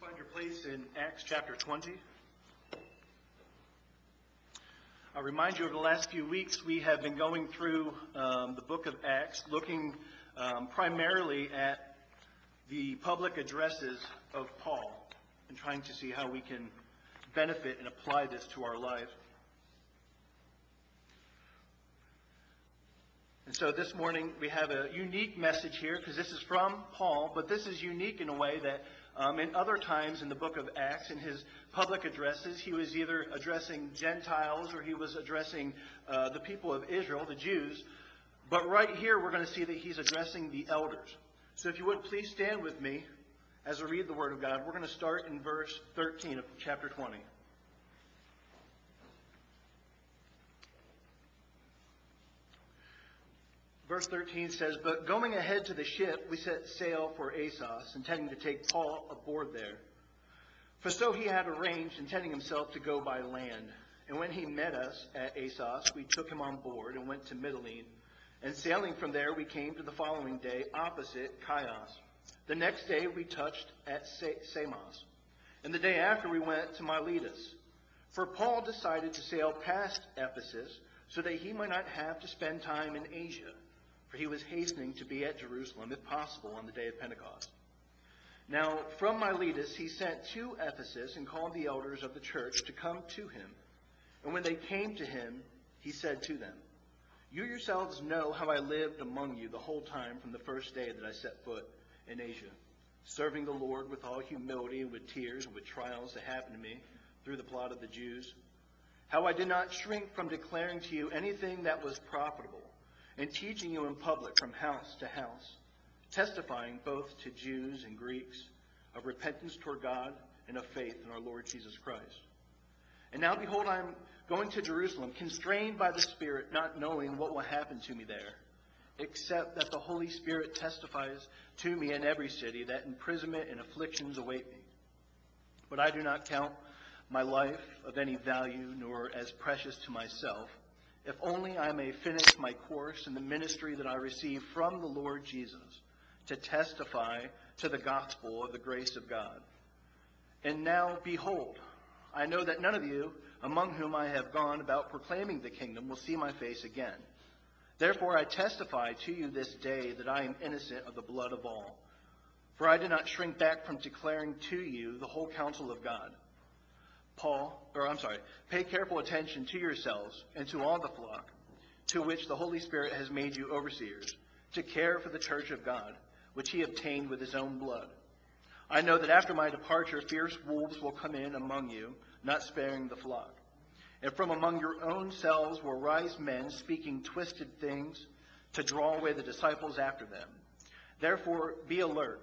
find your place in Acts chapter 20. I'll remind you over the last few weeks we have been going through um, the book of Acts, looking um, primarily at the public addresses of Paul and trying to see how we can benefit and apply this to our life. And so this morning we have a unique message here because this is from Paul, but this is unique in a way that um, in other times in the book of Acts, in his public addresses, he was either addressing Gentiles or he was addressing uh, the people of Israel, the Jews. But right here we're going to see that he's addressing the elders. So if you would please stand with me as I read the Word of God. We're going to start in verse 13 of chapter 20. Verse 13 says, But going ahead to the ship, we set sail for Assos, intending to take Paul aboard there. For so he had arranged, intending himself to go by land. And when he met us at Assos, we took him on board and went to Mytilene. And sailing from there, we came to the following day opposite Chios. The next day, we touched at Samos. And the day after, we went to Miletus. For Paul decided to sail past Ephesus so that he might not have to spend time in Asia for he was hastening to be at Jerusalem, if possible, on the day of Pentecost. Now, from Miletus, he sent to Ephesus and called the elders of the church to come to him. And when they came to him, he said to them, You yourselves know how I lived among you the whole time from the first day that I set foot in Asia, serving the Lord with all humility and with tears and with trials that happened to me through the plot of the Jews. How I did not shrink from declaring to you anything that was profitable and teaching you in public from house to house, testifying both to Jews and Greeks of repentance toward God and of faith in our Lord Jesus Christ. And now, behold, I am going to Jerusalem, constrained by the Spirit, not knowing what will happen to me there, except that the Holy Spirit testifies to me in every city that imprisonment and afflictions await me. But I do not count my life of any value, nor as precious to myself if only I may finish my course in the ministry that I received from the Lord Jesus to testify to the gospel of the grace of God. And now, behold, I know that none of you among whom I have gone about proclaiming the kingdom will see my face again. Therefore, I testify to you this day that I am innocent of the blood of all. For I did not shrink back from declaring to you the whole counsel of God. Paul, or I'm sorry, pay careful attention to yourselves and to all the flock, to which the Holy Spirit has made you overseers, to care for the church of God, which he obtained with his own blood. I know that after my departure, fierce wolves will come in among you, not sparing the flock. And from among your own selves will rise men speaking twisted things to draw away the disciples after them. Therefore, be alert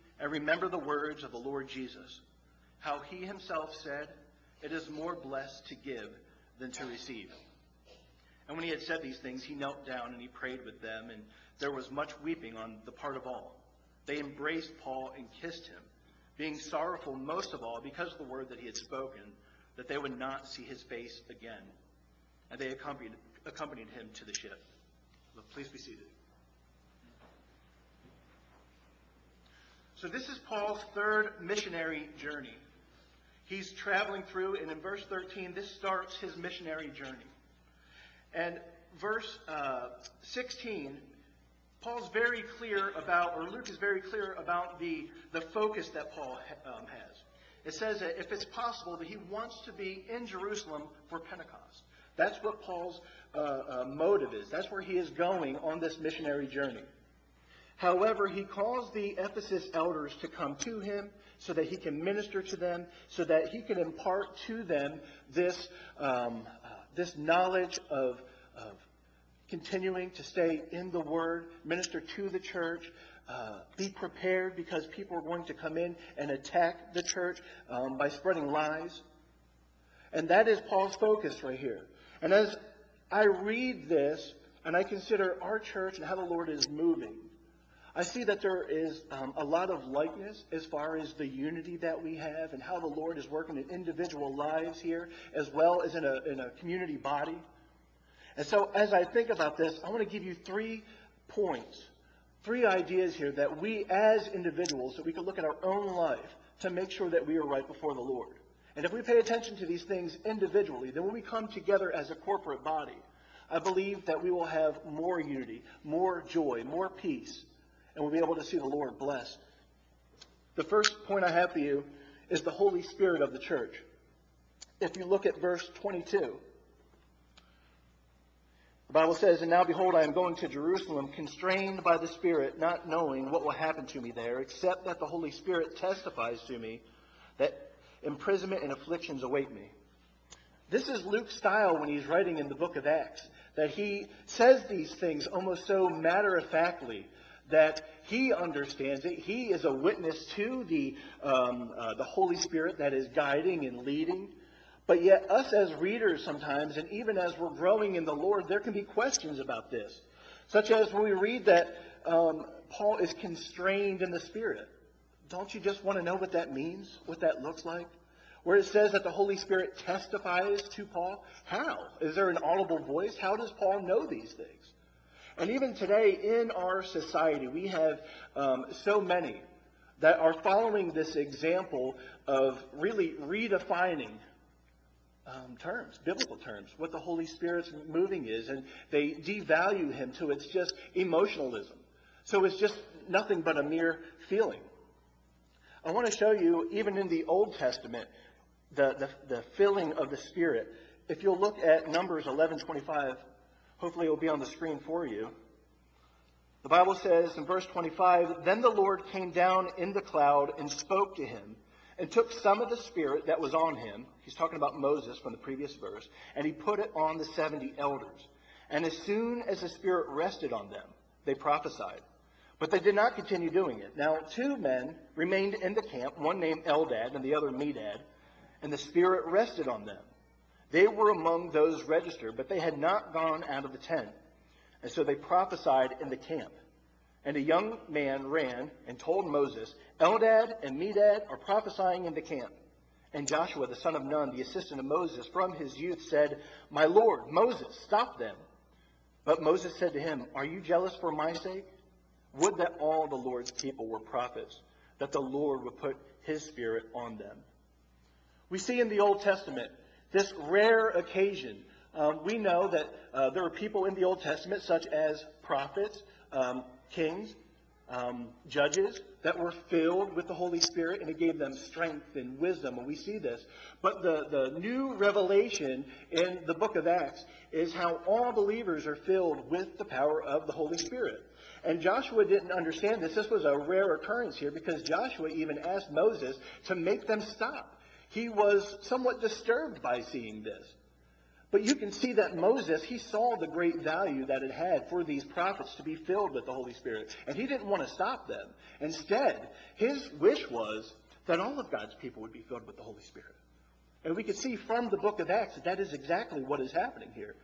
and remember the words of the Lord Jesus, how he himself said, It is more blessed to give than to receive. And when he had said these things, he knelt down and he prayed with them, and there was much weeping on the part of all. They embraced Paul and kissed him, being sorrowful most of all because of the word that he had spoken, that they would not see his face again. And they accompanied, accompanied him to the ship. Please be seated. So this is Paul's third missionary journey. He's traveling through, and in verse 13, this starts his missionary journey. And verse uh, 16, Paul's very clear about, or Luke is very clear about the, the focus that Paul um, has. It says that if it's possible, that he wants to be in Jerusalem for Pentecost. That's what Paul's uh, uh, motive is. That's where he is going on this missionary journey. However, he calls the Ephesus elders to come to him so that he can minister to them, so that he can impart to them this, um, uh, this knowledge of, of continuing to stay in the Word, minister to the church, uh, be prepared because people are going to come in and attack the church um, by spreading lies. And that is Paul's focus right here. And as I read this and I consider our church and how the Lord is moving, I see that there is um, a lot of likeness as far as the unity that we have and how the Lord is working in individual lives here as well as in a, in a community body. And so as I think about this, I want to give you three points, three ideas here that we as individuals, that we can look at our own life to make sure that we are right before the Lord. And if we pay attention to these things individually, then when we come together as a corporate body, I believe that we will have more unity, more joy, more peace, and we'll be able to see the Lord bless. The first point I have for you is the Holy Spirit of the church. If you look at verse 22, the Bible says, And now behold, I am going to Jerusalem, constrained by the Spirit, not knowing what will happen to me there, except that the Holy Spirit testifies to me that imprisonment and afflictions await me. This is Luke's style when he's writing in the book of Acts, that he says these things almost so matter of factly that he understands it. He is a witness to the, um, uh, the Holy Spirit that is guiding and leading. But yet, us as readers sometimes, and even as we're growing in the Lord, there can be questions about this. Such as when we read that um, Paul is constrained in the Spirit. Don't you just want to know what that means? What that looks like? Where it says that the Holy Spirit testifies to Paul? How? Is there an audible voice? How does Paul know these things? And even today in our society, we have um, so many that are following this example of really redefining um, terms, biblical terms, what the Holy Spirit's moving is, and they devalue him to it's just emotionalism. So it's just nothing but a mere feeling. I want to show you, even in the Old Testament, the, the, the filling of the Spirit. If you'll look at Numbers 11:25, hopefully it will be on the screen for you. The Bible says in verse 25, Then the Lord came down in the cloud and spoke to him and took some of the spirit that was on him. He's talking about Moses from the previous verse, and he put it on the 70 elders. And as soon as the spirit rested on them, they prophesied. But they did not continue doing it. Now, two men remained in the camp, one named Eldad and the other Medad, and the spirit rested on them. They were among those registered, but they had not gone out of the tent. And so they prophesied in the camp. And a young man ran and told Moses, Eldad and Medad are prophesying in the camp. And Joshua, the son of Nun, the assistant of Moses from his youth, said, My Lord, Moses, stop them. But Moses said to him, Are you jealous for my sake? Would that all the Lord's people were prophets, that the Lord would put his spirit on them. We see in the Old Testament this rare occasion. Um, we know that uh, there were people in the Old Testament, such as prophets, um, kings, um, judges that were filled with the Holy Spirit, and it gave them strength and wisdom, and we see this. But the, the new revelation in the book of Acts is how all believers are filled with the power of the Holy Spirit. And Joshua didn't understand this. This was a rare occurrence here because Joshua even asked Moses to make them stop. He was somewhat disturbed by seeing this. But you can see that Moses, he saw the great value that it had for these prophets to be filled with the Holy Spirit. And he didn't want to stop them. Instead, his wish was that all of God's people would be filled with the Holy Spirit. And we can see from the book of Acts that that is exactly what is happening here.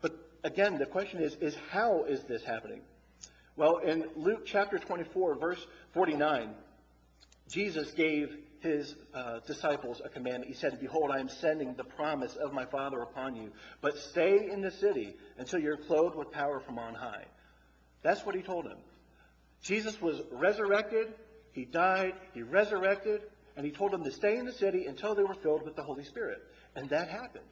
But again, the question is, is how is this happening? Well, in Luke chapter 24, verse 49, Jesus gave his uh, disciples a commandment. He said, Behold, I am sending the promise of my Father upon you, but stay in the city until you're clothed with power from on high. That's what he told them. Jesus was resurrected, he died, he resurrected, and he told them to stay in the city until they were filled with the Holy Spirit. And that happened.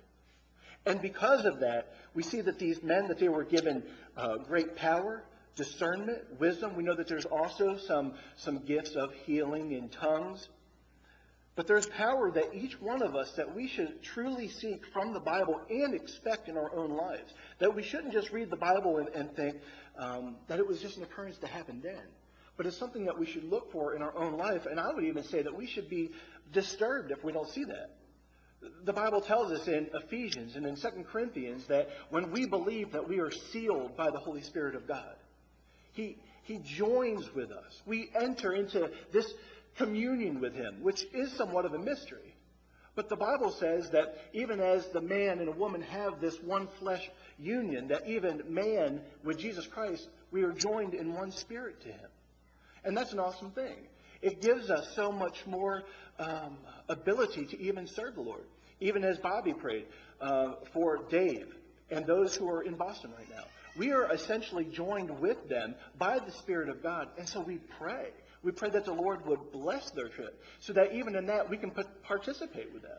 And because of that, we see that these men, that they were given uh, great power, discernment, wisdom. We know that there's also some, some gifts of healing in tongues. But there's power that each one of us that we should truly seek from the Bible and expect in our own lives. That we shouldn't just read the Bible and, and think um, that it was just an occurrence to happen then. But it's something that we should look for in our own life. And I would even say that we should be disturbed if we don't see that. The Bible tells us in Ephesians and in 2 Corinthians that when we believe that we are sealed by the Holy Spirit of God, He, He joins with us. We enter into this communion with him, which is somewhat of a mystery. But the Bible says that even as the man and a woman have this one flesh union, that even man with Jesus Christ, we are joined in one spirit to him. And that's an awesome thing. It gives us so much more um, ability to even serve the Lord. Even as Bobby prayed uh, for Dave and those who are in Boston right now. We are essentially joined with them by the Spirit of God. And so we pray. We pray that the Lord would bless their trip so that even in that we can participate with them.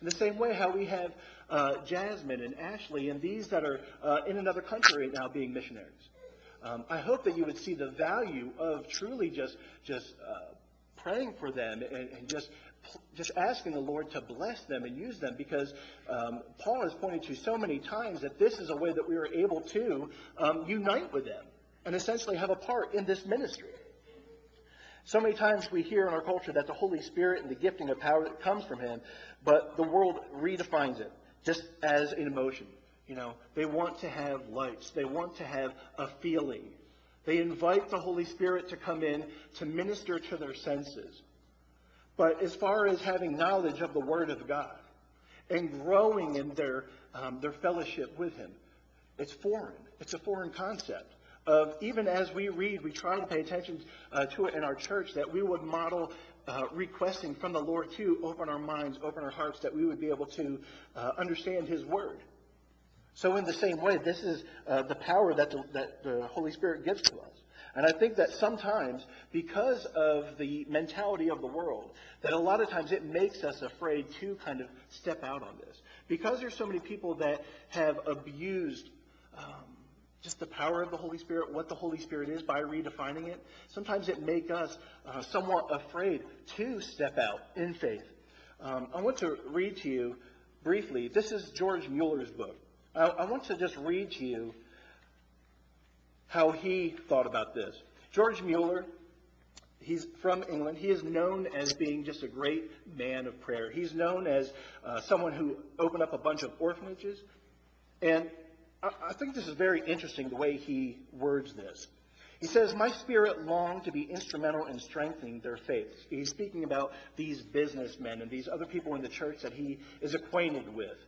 In the same way, how we have uh, Jasmine and Ashley and these that are uh, in another country right now being missionaries. Um, I hope that you would see the value of truly just just uh, praying for them and, and just just asking the Lord to bless them and use them because um, Paul has pointed to so many times that this is a way that we are able to um, unite with them and essentially have a part in this ministry. So many times we hear in our culture that the Holy Spirit and the gifting of power that comes from Him, but the world redefines it just as an emotion. You know, they want to have lights. They want to have a feeling. They invite the Holy Spirit to come in to minister to their senses. But as far as having knowledge of the Word of God and growing in their, um, their fellowship with Him, it's foreign. It's a foreign concept. Of even as we read, we try to pay attention uh, to it in our church, that we would model uh, requesting from the Lord to open our minds, open our hearts, that we would be able to uh, understand His Word. So, in the same way, this is uh, the power that the, that the Holy Spirit gives to us. And I think that sometimes, because of the mentality of the world, that a lot of times it makes us afraid to kind of step out on this. Because there's so many people that have abused um, just the power of the Holy Spirit, what the Holy Spirit is by redefining it, sometimes it makes us uh, somewhat afraid to step out in faith. Um, I want to read to you briefly. This is George Mueller's book. I, I want to just read to you how he thought about this. George Mueller, he's from England. He is known as being just a great man of prayer. He's known as uh, someone who opened up a bunch of orphanages. And I, think this is very interesting the way he words this. He says, My spirit longed to be instrumental in strengthening their faith. He's speaking about these businessmen and these other people in the church that he is acquainted with.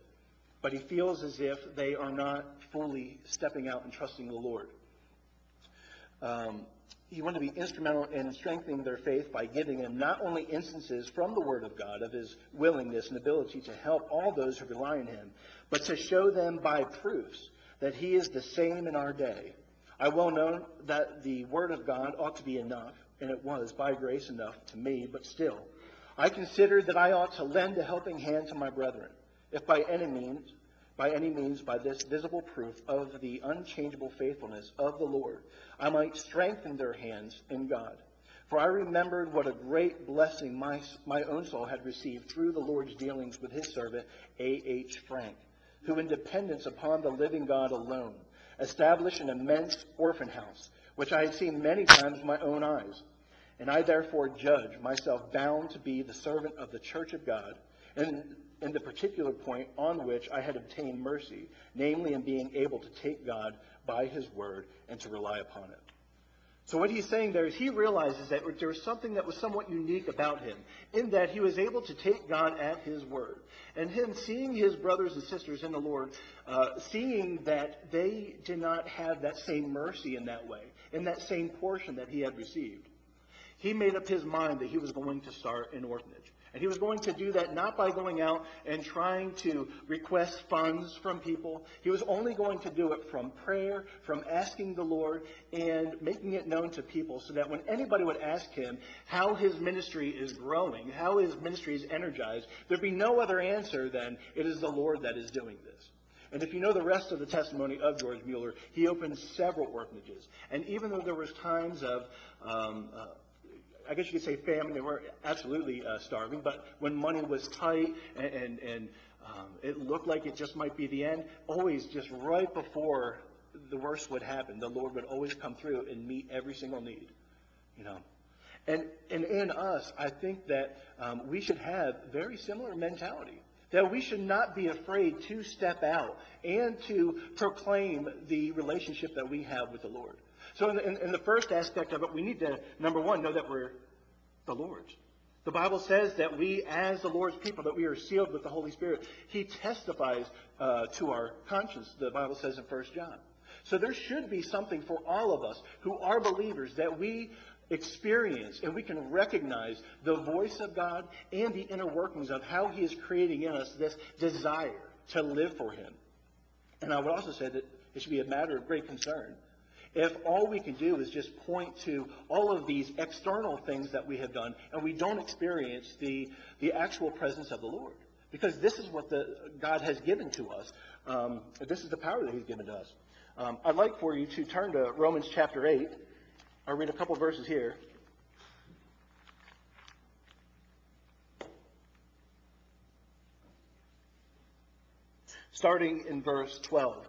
But he feels as if they are not fully stepping out and trusting the Lord. Um, he wanted to be instrumental in strengthening their faith by giving them not only instances from the Word of God of his willingness and ability to help all those who rely on him, but to show them by proofs that he is the same in our day. I well know that the Word of God ought to be enough, and it was by grace enough to me, but still, I considered that I ought to lend a helping hand to my brethren, if by any means by any means by this visible proof of the unchangeable faithfulness of the Lord, I might strengthen their hands in God. For I remembered what a great blessing my, my own soul had received through the Lord's dealings with his servant A.H. Frank, who, in dependence upon the living God alone, established an immense orphan house, which I had seen many times with my own eyes. And I therefore judge myself bound to be the servant of the church of God, and in the particular point on which I had obtained mercy, namely in being able to take God by his word and to rely upon it. So what he's saying there is he realizes that there was something that was somewhat unique about him, in that he was able to take God at his word. And him seeing his brothers and sisters in the Lord, uh, seeing that they did not have that same mercy in that way, in that same portion that he had received, he made up his mind that he was going to start an orphanage. And he was going to do that not by going out and trying to request funds from people. He was only going to do it from prayer, from asking the Lord, and making it known to people so that when anybody would ask him how his ministry is growing, how his ministry is energized, there'd be no other answer than it is the Lord that is doing this. And if you know the rest of the testimony of George Mueller, he opened several orphanages. And even though there was times of um, uh, I guess you could say famine. They were absolutely uh, starving, but when money was tight and, and, and um, it looked like it just might be the end, always just right before the worst would happen, the Lord would always come through and meet every single need. You know, and and in us, I think that um, we should have very similar mentality. That we should not be afraid to step out and to proclaim the relationship that we have with the Lord. So in the, in, in the first aspect of it, we need to, number one, know that we're the Lord's. The Bible says that we, as the Lord's people, that we are sealed with the Holy Spirit. He testifies uh, to our conscience, the Bible says in 1 John. So there should be something for all of us who are believers that we experience and we can recognize the voice of God and the inner workings of how He is creating in us this desire to live for Him. And I would also say that it should be a matter of great concern if all we can do is just point to all of these external things that we have done and we don't experience the, the actual presence of the Lord. Because this is what the, God has given to us. Um, this is the power that He's given to us. Um, I'd like for you to turn to Romans chapter 8. I'll read a couple verses here. Starting in verse 12.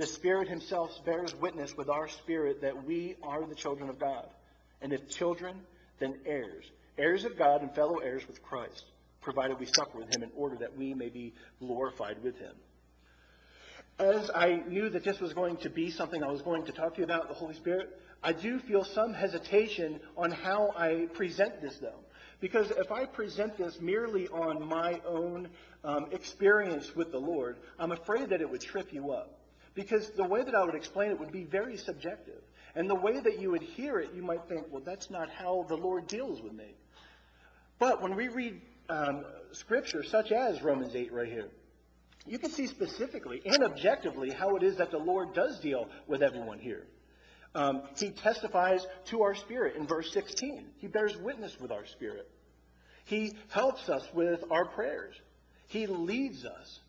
The Spirit Himself bears witness with our spirit that we are the children of God. And if children, then heirs, heirs of God and fellow heirs with Christ, provided we suffer with Him in order that we may be glorified with Him. As I knew that this was going to be something I was going to talk to you about, the Holy Spirit, I do feel some hesitation on how I present this, though. Because if I present this merely on my own um, experience with the Lord, I'm afraid that it would trip you up. Because the way that I would explain it would be very subjective. And the way that you would hear it, you might think, well, that's not how the Lord deals with me. But when we read um, scripture, such as Romans 8 right here, you can see specifically and objectively how it is that the Lord does deal with everyone here. Um, he testifies to our spirit in verse 16. He bears witness with our spirit. He helps us with our prayers. He leads us.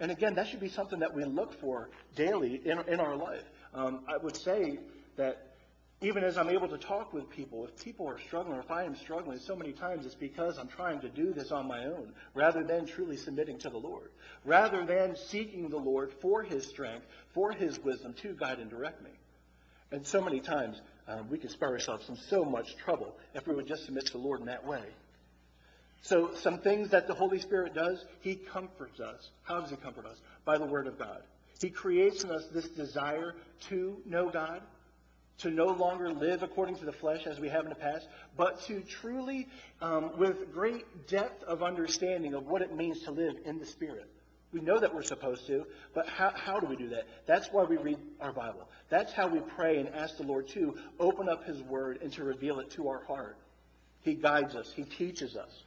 And again, that should be something that we look for daily in, in our life. Um, I would say that even as I'm able to talk with people, if people are struggling, or if I am struggling, so many times it's because I'm trying to do this on my own, rather than truly submitting to the Lord, rather than seeking the Lord for His strength, for His wisdom to guide and direct me. And so many times um, we can spare ourselves from so much trouble if we would just submit to the Lord in that way. So, some things that the Holy Spirit does, He comforts us. How does He comfort us? By the Word of God. He creates in us this desire to know God, to no longer live according to the flesh as we have in the past, but to truly, um, with great depth of understanding of what it means to live in the Spirit. We know that we're supposed to, but how, how do we do that? That's why we read our Bible. That's how we pray and ask the Lord to open up His Word and to reveal it to our heart. He guides us, He teaches us.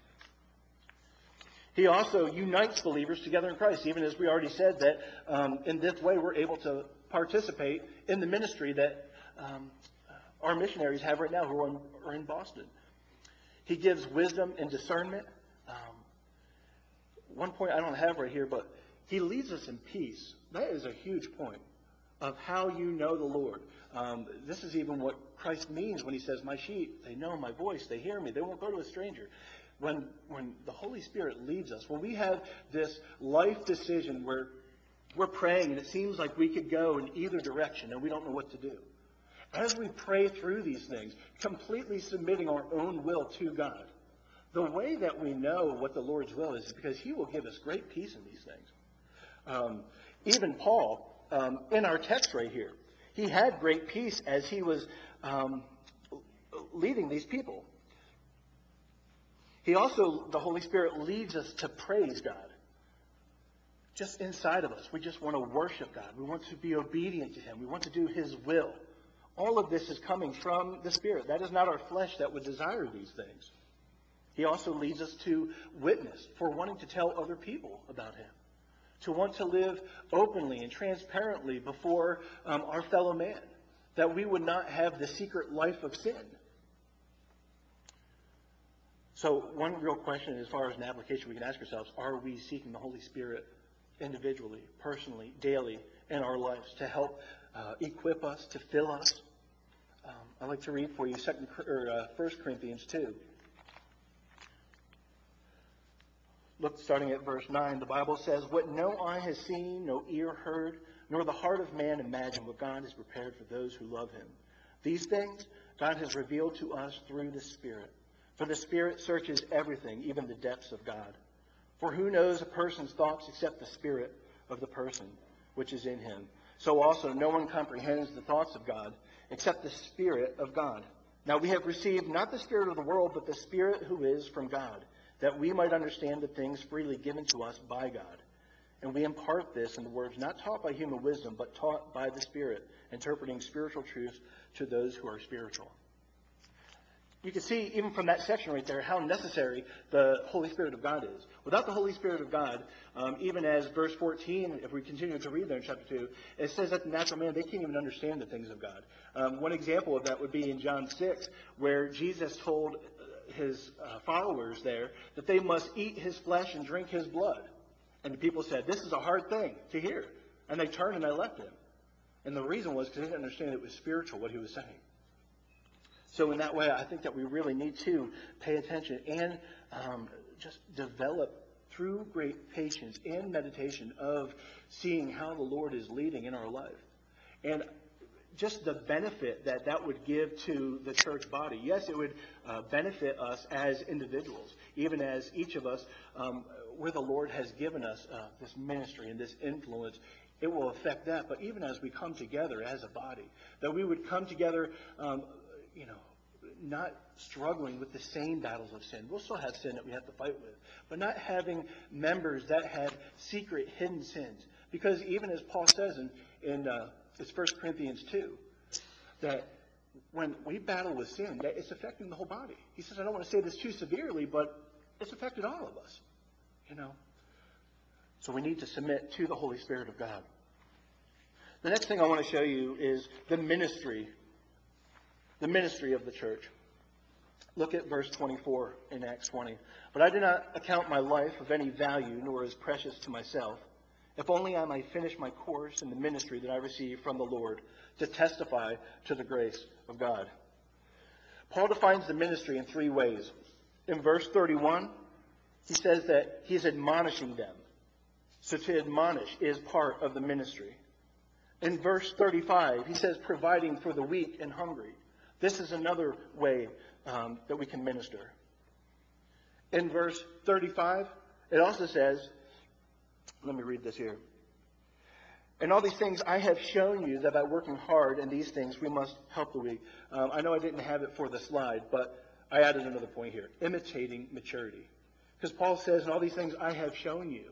He also unites believers together in Christ, even as we already said that um, in this way we're able to participate in the ministry that um, our missionaries have right now who are in, are in, Boston. He gives wisdom and discernment. Um, one point I don't have right here, but he leads us in peace. That is a huge point of how you know the Lord. Um, this is even what Christ means when he says, My sheep, they know my voice, they hear me, they won't go to a stranger when, when the Holy Spirit leads us, when we have this life decision where we're praying and it seems like we could go in either direction and we don't know what to do. As we pray through these things, completely submitting our own will to God, the way that we know what the Lord's will is, because He will give us great peace in these things. Um, even Paul, um, in our text right here, he had great peace as he was um, leading these people. He also, the Holy Spirit leads us to praise God. Just inside of us, we just want to worship God. We want to be obedient to Him. We want to do His will. All of this is coming from the Spirit. That is not our flesh that would desire these things. He also leads us to witness for wanting to tell other people about Him, to want to live openly and transparently before um, our fellow man, that we would not have the secret life of sin so one real question as far as an application we can ask ourselves, are we seeking the Holy Spirit individually, personally, daily in our lives to help uh, equip us, to fill us? um, I'd like to read for you second, or, uh, 1 Corinthians 2. Look, starting at verse 9, the Bible says, What no eye has seen, no ear heard, nor the heart of man imagined what God has prepared for those who love him. These things God has revealed to us through the Spirit. For the Spirit searches everything, even the depths of God. For who knows a person's thoughts except the Spirit of the person which is in him? So also no one comprehends the thoughts of God except the Spirit of God. Now we have received not the Spirit of the world, but the Spirit who is from God, that we might understand the things freely given to us by God. And we impart this in the words not taught by human wisdom, but taught by the Spirit, interpreting spiritual truths to those who are spiritual. You can see, even from that section right there, how necessary the Holy Spirit of God is. Without the Holy Spirit of God, um, even as verse 14, if we continue to read there in chapter 2, it says that the natural man, they can't even understand the things of God. Um, one example of that would be in John 6, where Jesus told his uh, followers there that they must eat his flesh and drink his blood. And the people said, This is a hard thing to hear. And they turned and they left him. And the reason was because they didn't understand it was spiritual, what he was saying. So, in that way, I think that we really need to pay attention and um, just develop through great patience and meditation of seeing how the Lord is leading in our life. And just the benefit that that would give to the church body. Yes, it would uh, benefit us as individuals, even as each of us, um, where the Lord has given us uh, this ministry and this influence, it will affect that. But even as we come together as a body, that we would come together, um, you know, not struggling with the same battles of sin. We'll still have sin that we have to fight with, but not having members that have secret, hidden sins. Because even as Paul says in, in uh, it's 1 Corinthians 2, that when we battle with sin, that it's affecting the whole body. He says, I don't want to say this too severely, but it's affected all of us. You know? So we need to submit to the Holy Spirit of God. The next thing I want to show you is the ministry, the ministry of the church. Look at verse 24 in Acts 20. But I do not account my life of any value, nor as precious to myself if only I might finish my course in the ministry that I received from the Lord to testify to the grace of God. Paul defines the ministry in three ways. In verse 31, he says that he's admonishing them. So to admonish is part of the ministry. In verse 35, he says providing for the weak and hungry. This is another way um, that we can minister. In verse 35, it also says let me read this here. And all these things I have shown you that by working hard in these things we must help the weak. Um, I know I didn't have it for the slide, but I added another point here imitating maturity. Because Paul says, and all these things I have shown you.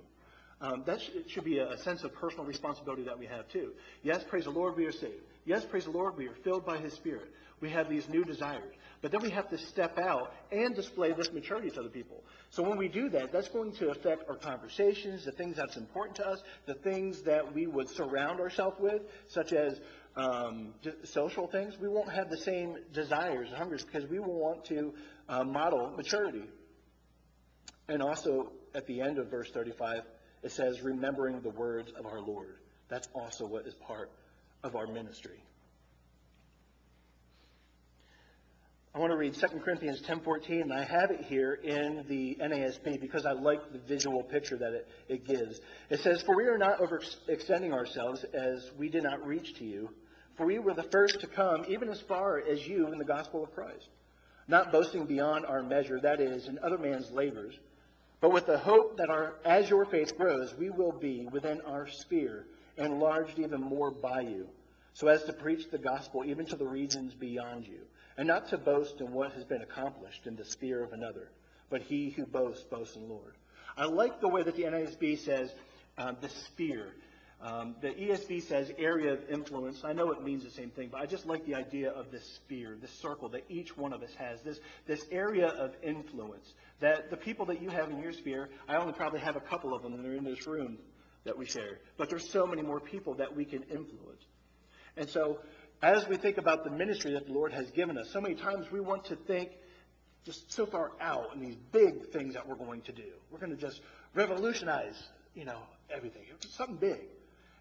Um, that sh- should be a sense of personal responsibility that we have too. Yes, praise the Lord, we are saved. Yes, praise the Lord, we are filled by His Spirit. We have these new desires. But then we have to step out and display this maturity to other people. So when we do that, that's going to affect our conversations, the things that's important to us, the things that we would surround ourselves with, such as um, social things. We won't have the same desires and hungers because we will want to uh, model maturity. And also, at the end of verse 35, it says, remembering the words of our Lord. That's also what is part of our ministry. I want to read 2 Corinthians 10:14, and I have it here in the NASB because I like the visual picture that it, it gives. It says, For we are not overextending ourselves as we did not reach to you, for we were the first to come, even as far as you in the gospel of Christ. Not boasting beyond our measure, that is, in other man's labors, but with the hope that our, as your faith grows, we will be within our sphere, enlarged even more by you, so as to preach the gospel even to the regions beyond you and not to boast in what has been accomplished in the sphere of another, but he who boasts, boasts in the Lord. I like the way that the NASB says uh, the sphere. Um, the ESV says area of influence. I know it means the same thing, but I just like the idea of this sphere, this circle that each one of us has, this, this area of influence. That the people that you have in your sphere, I only probably have a couple of them that are in this room that we share. But there's so many more people that we can influence. And so as we think about the ministry that the Lord has given us, so many times we want to think just so far out in these big things that we're going to do. We're going to just revolutionize, you know, everything. It's something big.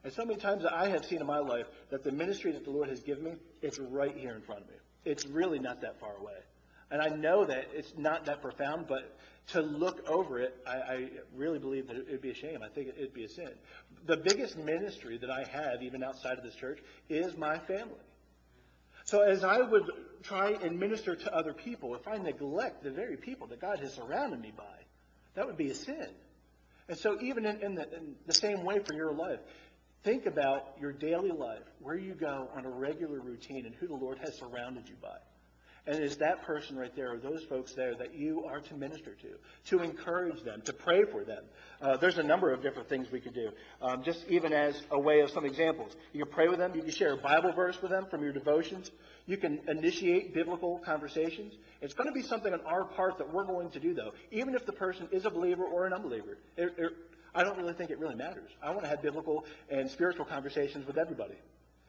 And so many times I have seen in my life that the ministry that the Lord has given me, it's right here in front of me. It's really not that far away. And I know that it's not that profound, but to look over it, I, I really believe that it would be a shame. I think it would be a sin. The biggest ministry that I have, even outside of this church, is my family. So as I would try and minister to other people, if I neglect the very people that God has surrounded me by, that would be a sin. And so even in, in, the, in the same way for your life, think about your daily life, where you go on a regular routine, and who the Lord has surrounded you by. And is that person right there, or those folks there, that you are to minister to, to encourage them, to pray for them? Uh, there's a number of different things we could do. Um, just even as a way of some examples. You can pray with them. You can share a Bible verse with them from your devotions. You can initiate biblical conversations. It's going to be something on our part that we're going to do, though, even if the person is a believer or an unbeliever. It, it, I don't really think it really matters. I want to have biblical and spiritual conversations with everybody.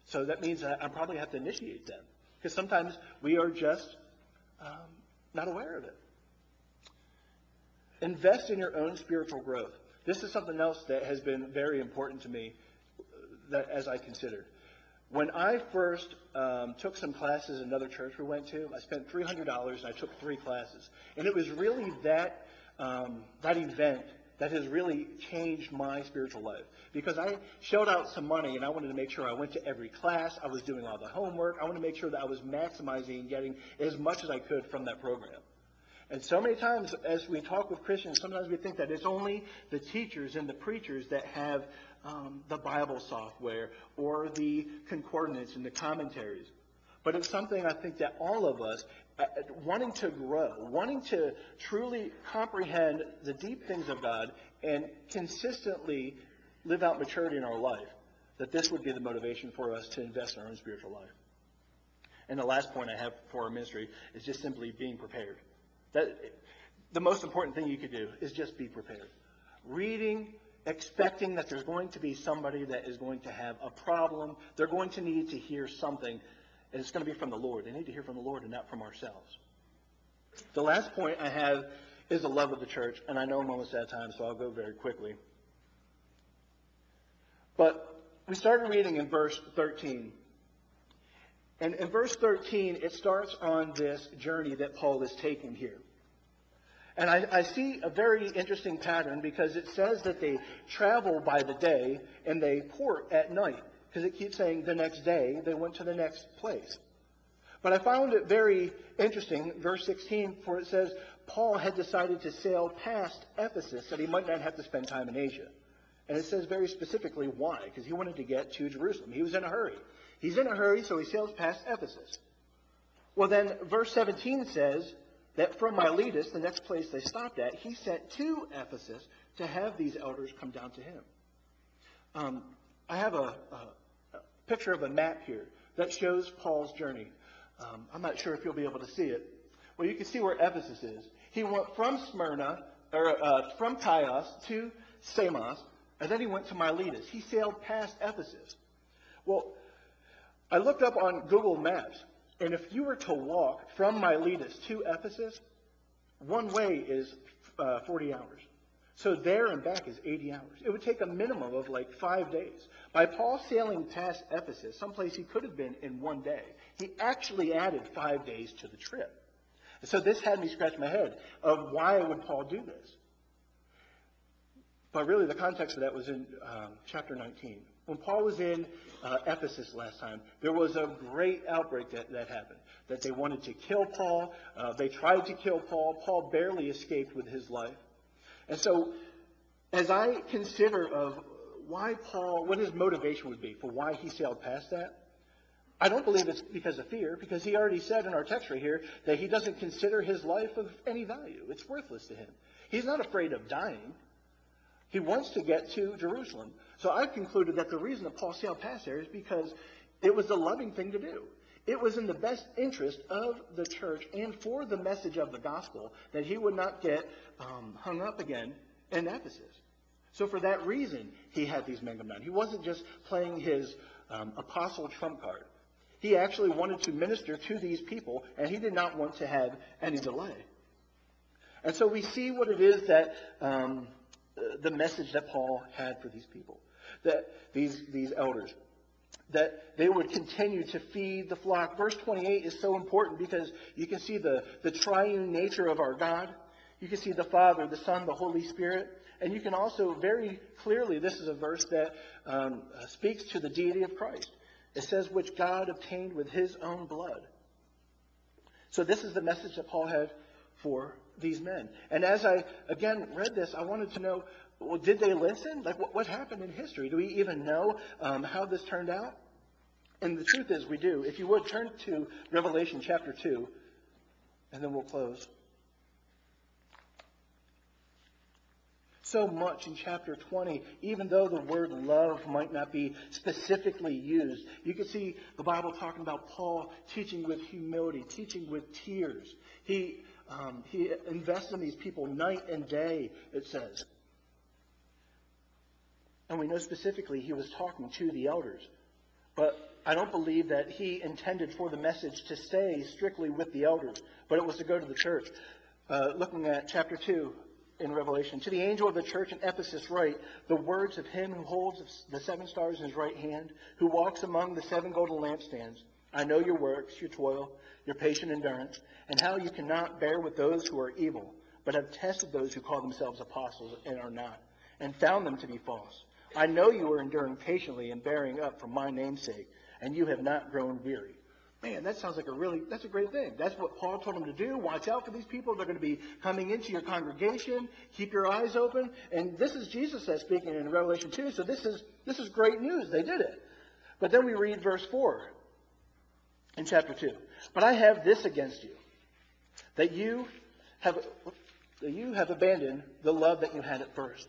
So that means that I probably have to initiate them. Because sometimes we are just um, not aware of it. Invest in your own spiritual growth. This is something else that has been very important to me that as I considered. When I first um, took some classes in another church we went to, I spent $300 and I took three classes. And it was really that, um, that event that has really changed my spiritual life. Because I shelled out some money and I wanted to make sure I went to every class, I was doing all the homework, I wanted to make sure that I was maximizing and getting as much as I could from that program. And so many times as we talk with Christians, sometimes we think that it's only the teachers and the preachers that have um, the Bible software or the concordance and the commentaries. But it's something I think that all of us, uh, wanting to grow, wanting to truly comprehend the deep things of God and consistently live out maturity in our life, that this would be the motivation for us to invest in our own spiritual life. And the last point I have for our ministry is just simply being prepared. That the most important thing you could do is just be prepared. Reading, expecting that there's going to be somebody that is going to have a problem. They're going to need to hear something, and it's going to be from the Lord. They need to hear from the Lord and not from ourselves. The last point I have is the love of the church, and I know I'm almost out of time, so I'll go very quickly. But we started reading in verse 13. And in verse 13, it starts on this journey that Paul is taking here. And I, I, see a very interesting pattern because it says that they travel by the day and they port at night. Because it keeps saying the next day they went to the next place. But I found it very interesting, verse 16, for it says Paul had decided to sail past Ephesus that he might not have to spend time in Asia. And it says very specifically why, because he wanted to get to Jerusalem. He was in a hurry. He's in a hurry, so he sails past Ephesus. Well, then verse 17 says that from Miletus, the next place they stopped at, he sent to Ephesus to have these elders come down to him. Um, I have a, a, picture of a map here that shows Paul's journey. Um, I'm not sure if you'll be able to see it. Well, you can see where Ephesus is. He went from Smyrna, or uh, from Chios to Samos, and then he went to Miletus. He sailed past Ephesus. Well, I looked up on Google Maps. And if you were to walk from Miletus to Ephesus, one way is uh, 40 hours. So there and back is 80 hours. It would take a minimum of like five days. By Paul sailing past Ephesus, someplace he could have been in one day, he actually added five days to the trip. So this had me scratch my head of why would Paul do this? But really, the context of that was in um, chapter 19. When Paul was in uh, Ephesus last time, there was a great outbreak that, that happened. That they wanted to kill Paul. Uh, they tried to kill Paul. Paul barely escaped with his life. And so, as I consider of why Paul, what his motivation would be for why he sailed past that, I don't believe it's because of fear, because he already said in our text right here that he doesn't consider his life of any value. It's worthless to him. He's not afraid of dying. He wants to get to Jerusalem. So I've concluded that the reason that Paul sailed past there is because it was the loving thing to do. It was in the best interest of the church and for the message of the gospel that he would not get um, hung up again in Ephesus. So for that reason, he had these men come down. He wasn't just playing his um, apostle trump card. He actually wanted to minister to these people, and he did not want to have any delay. And so we see what it is that um, the message that Paul had for these people, that these, these elders, that they would continue to feed the flock. Verse 28 is so important because you can see the, the triune nature of our God. You can see the Father, the Son, the Holy Spirit. And you can also very clearly, this is a verse that um, speaks to the deity of Christ. It says, which God obtained with his own blood. So this is the message that Paul had for these men. And as I, again, read this, I wanted to know, well, did they listen? Like, what, what happened in history? Do we even know um, how this turned out? And the truth is, we do. If you would, turn to Revelation chapter 2, and then we'll close. So much in chapter 20, even though the word love might not be specifically used. You can see the Bible talking about Paul teaching with humility, teaching with tears. He, um, he invests in these people night and day, it says. And we know specifically he was talking to the elders. But I don't believe that he intended for the message to stay strictly with the elders, but it was to go to the church. Uh, looking at chapter 2, in Revelation. To the angel of the church in Ephesus, write the words of him who holds the seven stars in his right hand, who walks among the seven golden lampstands. I know your works, your toil, your patient endurance, and how you cannot bear with those who are evil, but have tested those who call themselves apostles and are not, and found them to be false. I know you are enduring patiently and bearing up for my name's sake, and you have not grown weary. Man, that sounds like a really, that's a great thing. That's what Paul told them to do. Watch out for these people. They're going to be coming into your congregation. Keep your eyes open. And this is Jesus that's speaking in Revelation 2. So this is, this is great news. They did it. But then we read verse 4 in chapter 2. But I have this against you, that you have, that you have abandoned the love that you had at first.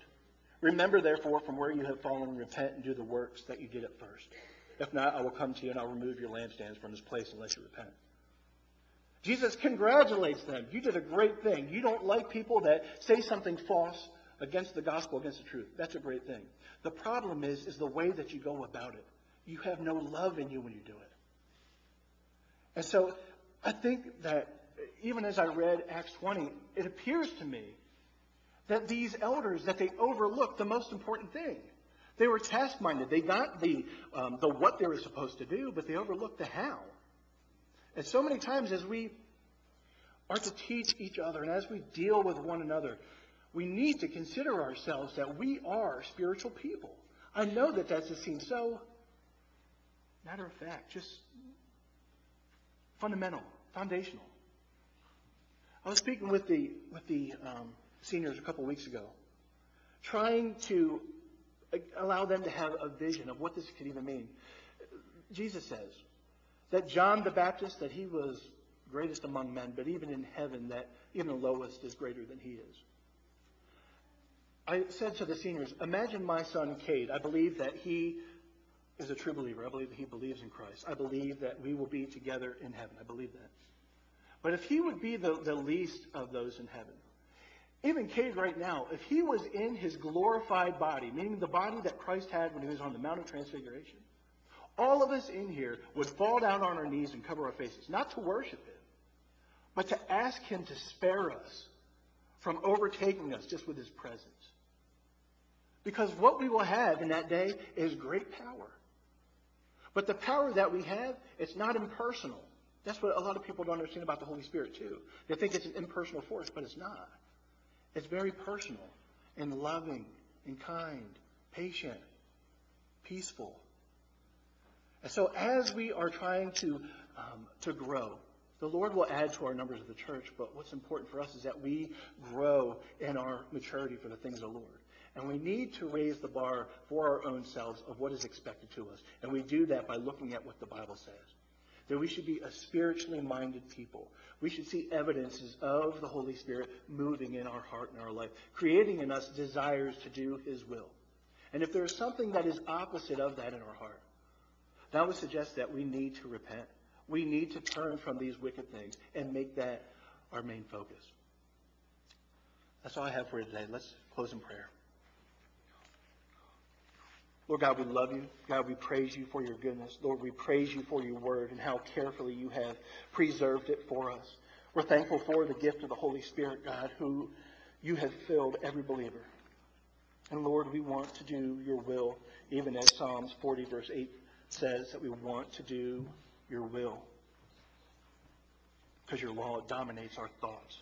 Remember, therefore, from where you have fallen, repent and do the works that you did at first. If not, I will come to you and I'll remove your lampstands from this place unless you repent. Jesus congratulates them. You did a great thing. You don't like people that say something false against the gospel, against the truth. That's a great thing. The problem is, is the way that you go about it. You have no love in you when you do it. And so I think that even as I read Acts 20, it appears to me that these elders, that they overlooked the most important thing. They were task minded. They got the, um, the what they were supposed to do, but they overlooked the how. And so many times as we are to teach each other and as we deal with one another, we need to consider ourselves that we are spiritual people. I know that that just seems so matter of fact, just fundamental, foundational. I was speaking with the with the um, seniors a couple weeks ago, trying to allow them to have a vision of what this could even mean. Jesus says that John the Baptist, that he was greatest among men, but even in heaven, that even the lowest is greater than he is. I said to the seniors, imagine my son Cade. I believe that he is a true believer. I believe that he believes in Christ. I believe that we will be together in heaven. I believe that. But if he would be the, the least of those in heaven, even Cade right now, if he was in his glorified body, meaning the body that Christ had when he was on the Mount of Transfiguration, all of us in here would fall down on our knees and cover our faces, not to worship him, but to ask him to spare us from overtaking us just with his presence. Because what we will have in that day is great power. But the power that we have, it's not impersonal. That's what a lot of people don't understand about the Holy Spirit, too. They think it's an impersonal force, but it's not. It's very personal and loving and kind, patient, peaceful. And so as we are trying to, um, to grow, the Lord will add to our numbers of the church, but what's important for us is that we grow in our maturity for the things of the Lord. And we need to raise the bar for our own selves of what is expected to us. And we do that by looking at what the Bible says that we should be a spiritually minded people. We should see evidences of the Holy Spirit moving in our heart and our life, creating in us desires to do His will. And if there is something that is opposite of that in our heart, that would suggest that we need to repent. We need to turn from these wicked things and make that our main focus. That's all I have for you today. Let's close in prayer. Lord God, we love you. God, we praise you for your goodness. Lord, we praise you for your word and how carefully you have preserved it for us. We're thankful for the gift of the Holy Spirit, God, who you have filled every believer. And Lord, we want to do your will, even as Psalms 40, verse 8 says that we want to do your will. Because your law dominates our thoughts.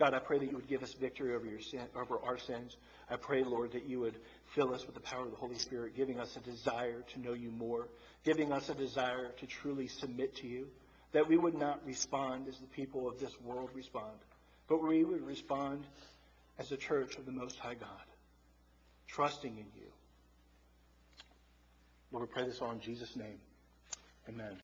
God, I pray that you would give us victory over, your sin, over our sins. I pray, Lord, that you would fill us with the power of the Holy Spirit, giving us a desire to know you more, giving us a desire to truly submit to you, that we would not respond as the people of this world respond, but we would respond as a church of the Most High God, trusting in you. Lord, we pray this all in Jesus' name. Amen.